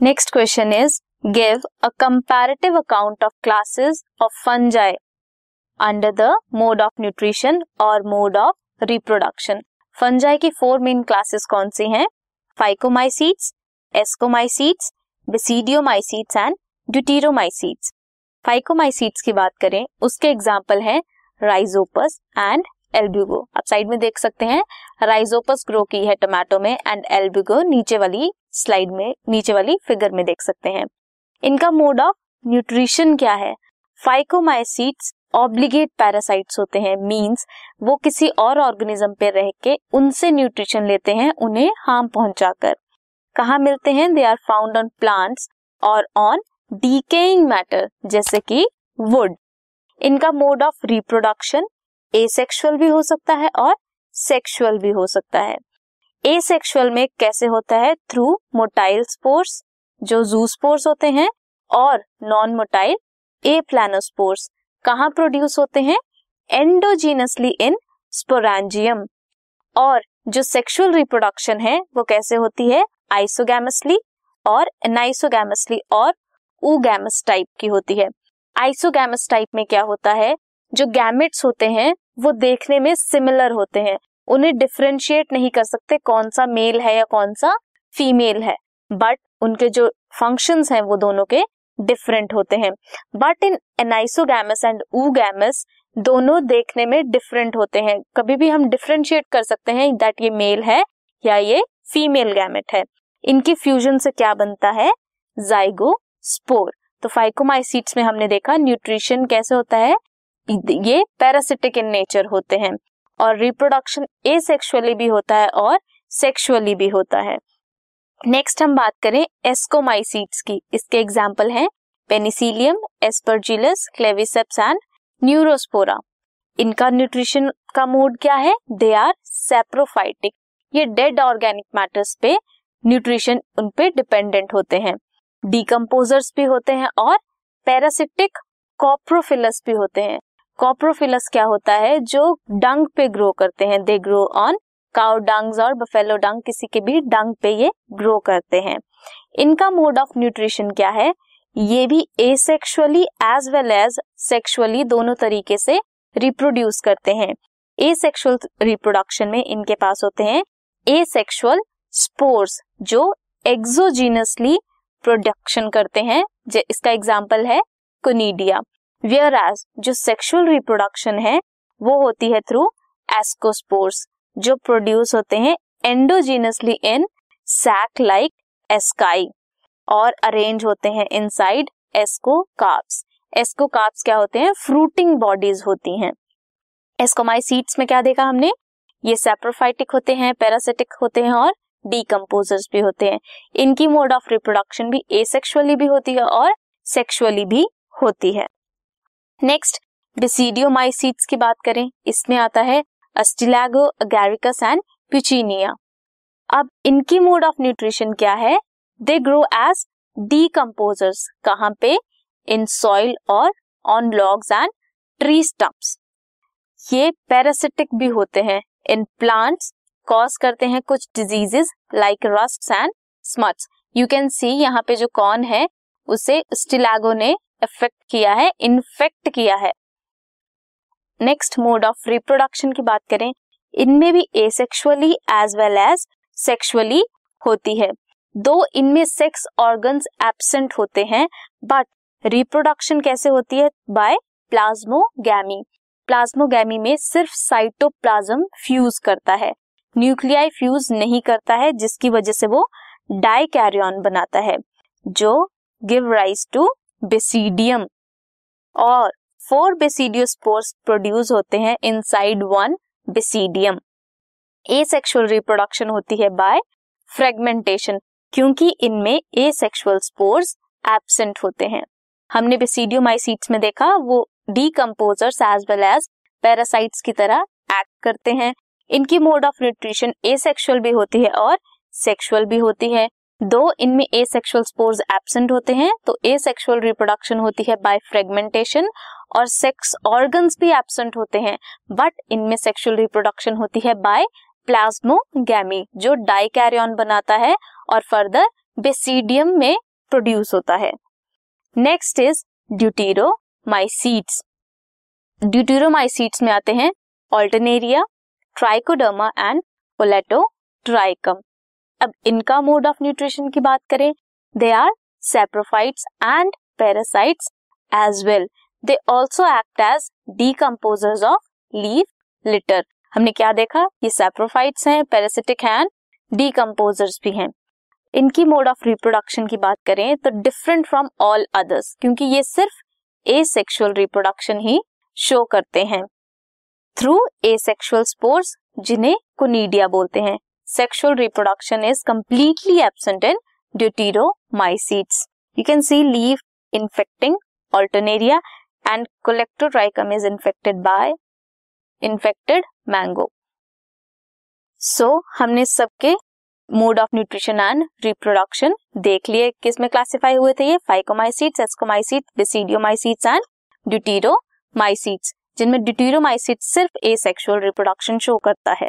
Next question is give a comparative account of classes of fungi under the mode of nutrition और mode of reproduction fungi की four main classes कौन सी हैं? Phycomycetes ascomycetes basidiomycetes and deuteromycetes phycomycetes की बात करें, उसके example हैं राइजोपस एंड एल्ब्यूगो। आप साइड में देख सकते हैं, राइजोपस ग्रो की है टोमेटो में एंड एल्ब्यूगो नीचे वाली स्लाइड में, नीचे वाली फिगर में देख सकते हैं। इनका मोड ऑफ़ न्यूट्रिशन क्या है? फाइकोमाइसीट्स ऑब्लिगेट पैरासाइट्स होते हैं, मींस वो किसी और ऑर्गेनिज्म पे रह के उनसे न्यूट्रिशन लेते हैं, उन्हें हार्म पहुंचाकर। कहा मिलते हैं? They are found on plants और ऑन डीकेइंग मैटर जैसे कि वुड इनका मोड ऑफ़ रिप्रोडक्शन एसेक्सुअल भी हो सकता है और सेक्सुअल भी हो सकता है। एसेक्सुअल में कैसे होता है? थ्रू मोटाइल स्पोर्स जो जू स्पोर्स होते हैं, और नॉन मोटाइल ए प्लानोस्पोर्स कहाँ प्रोड्यूस होते हैं? एंडोजीनसली इन स्पोरेंजियम और जो सेक्सुअल रिप्रोडक्शन है, वो कैसे होती है? आइसोगैमसली और एनाइसोगैमसली और ऊगैमस टाइप की होती है। आइसोगैमस टाइप में क्या होता है? जो गैमेट्स होते हैं वो देखने में सिमिलर होते हैं। उन्हें डिफ्रेंशिएट नहीं कर सकते कौन सा मेल है या कौन सा फीमेल है। बट उनके जो फ़ंक्शंस हैं वो दोनों के डिफरेंट होते हैं। But in anisogamous and oogamous दोनों देखने में डिफरेंट होते हैं। कभी भी हम डिफ्रेंशिएट कर सकते हैं दैट ये मेल है या ये फीमेल गैमेट है। इनकी फ्यूजन से क्या बनता है? जाइगो स्पोर तो फाइकोमाइसीट्स में हमने देखा न्यूट्रिशन कैसे होता है? ये पैरासिटिक इन नेचर होते हैं और रिप्रोडक्शन ए सेक्सुअली भी होता है और सेक्सुअली भी होता है। नेक्स्ट हम बात करें एस्कोमाइसीट्स की। इसके एग्ज़ाम्पल हैं penicillium aspergillus claviceps and neurospora इनका न्यूट्रिशन का मोड क्या है? दे आर सेप्रोफाइटिक ये डेड ऑर्गेनिक मैटर्स पे न्यूट्रिशन उन पे डिपेंडेंट होते हैं। डीकम्पोजर्स भी होते हैं और पैरासिटिक कॉप्रोफिलस भी होते हैं। कॉप्रोफिलस क्या होता है? जो डंग पे ग्रो करते हैं। They grow on cow dungs और बफेलो डंग किसी के भी डंग पे ये ग्रो करते हैं। इनका मोड ऑफ़ न्यूट्रिशन क्या है? ये भी asexually as well as sexually दोनों तरीके से रिप्रोड्यूस करते हैं। एसेक्सुअल रिप्रोडक्शन में इनके पास होते हैं एसेक्सुअल स्पोर्स जो एक्सोजीनसली प्रोडक्शन करते हैं। इसका एग्ज़ाम्पल है कोनीडिया वियर एज जो सेक्सुअल रिप्रोडक्शन है, वो होती है थ्रू एस्कोस्पोर्स जो प्रोड्यूस होते हैं endogenously in sac like asci और अरेंज होते हैं inside ascocarps ascocarps क्या होते हैं? फ्रूटिंग बॉडीज होती हैं. एस्कोमाइसीट्स में क्या देखा हमने? ये सेप्रोफाइटिक होते हैं पैरासिटिक होते हैं और डीकम्पोजर्स भी होते हैं. इनकी मोड ऑफ़ रिप्रोडक्शन भी एसेक्सुअली भी होती है और सेक्सुअली भी होती है. नेक्स्ट डिसीडियोमाइसीट्स की बात करें। इसमें आता है अस्टिलागो अगैरिकस एंड पिचिनिया अब इनकी मोड ऑफ़ न्यूट्रिशन क्या है? दे ग्रो एज डीकम्पोजर्स कहाँ पे? इन सॉइल और on logs and tree stumps ये पैरासिटिक भी होते हैं। इन प्लांट्स कॉज करते हैं कुछ diseases like rust and smuts you can see यहाँ पे जो कॉर्न है, उसे स्टिलागो ने इफ़ेक्ट किया है इन्फेक्ट किया है। नेक्स्ट मोड ऑफ़ रिप्रोडक्शन की बात करें, इनमें भी asexually as well as sexually होती है। दो इनमें सेक्स ऑर्गन्स एब्सेंट होते हैं बट रिप्रोडक्शन कैसे होती है? बाय प्लाज्मोगैमी प्लाज्मोगैमी में सिर्फ़ साइटोप्लाज्म फ्यूज करता है। न्यूक्लियाई फ्यूज नहीं करता है, जिसकी वजह से वो डाइकैरियन बनाता है, जो गिव राइज टू बेसिडियम और फोर बेसिडियोस्पोर्स प्रोड्यूस होते हैं inside one basidium. Asexual reproduction होती है बाय फ्रेगमेंटेशन, क्योंकि इनमें ए सेक्सुअल स्पोर्स एबसेंट होते हैं। हमने बेसिडियोमाइसीट्स में देखा, वो decomposers as well as parasites की तरह एक्ट करते हैं। इनकी mode of nutrition asexual भी होती है और सेक्सुअल भी होती है। दो, इनमें ए सेक्सुअल स्पोर्स एबसेंट होते हैं तो ए सेक्सुअल रिप्रोडक्शन होती है बाय फ्रेगमेंटेशन और सेक्स ऑर्गन्स भी एबसेंट होते हैं बट इनमें सेक्सुअल रिप्रोडक्शन होती है बाय प्लाज्मोगैमी जो डाइकैरियन बनाता है और फर्दर बेसिडियम में प्रोड्यूस होता है। नेक्स्ट इज़ ड्यूटीरोमाइसीट्स ड्यूटीरोमाइसीट्स में आते हैं ऑल्टरनेरिया ट्राइकोडर्मा एंड पोलेटोट्राइकम अब इनका मोड ऑफ़ न्यूट्रिशन की बात करें they are saprophytes and parasites as well they also act as decomposers of leaf litter हमने क्या देखा? ये सेप्रोफाइट्स हैं पैरासिटिक हैं डीकम्पोजर्स भी हैं। इनकी मोड ऑफ़ रिप्रोडक्शन की बात करें तो डिफरेंट फ्रॉम ऑल अदर्स क्योंकि ये सिर्फ़ ए रिप्रोडक्शन ही शो करते हैं। थ्रू ए सेक्शुअल स्पोर्स जिन्हें कुनीडिया बोलते हैं। Sexual reproduction is completely absent in deutero deuteromycetes you can see leaf infecting alternaria and colletotrichum is infected by infected mango so हमने सबके mode of nutrition and reproduction देख लिए किसमें classify हुए थे ये? Phycomycetes ascomycete basidiomycetes and deuteromycetes जिनमें deuteromycetes सिर्फ़ ए सेक्सुअल रिप्रोडक्शन शो करता है।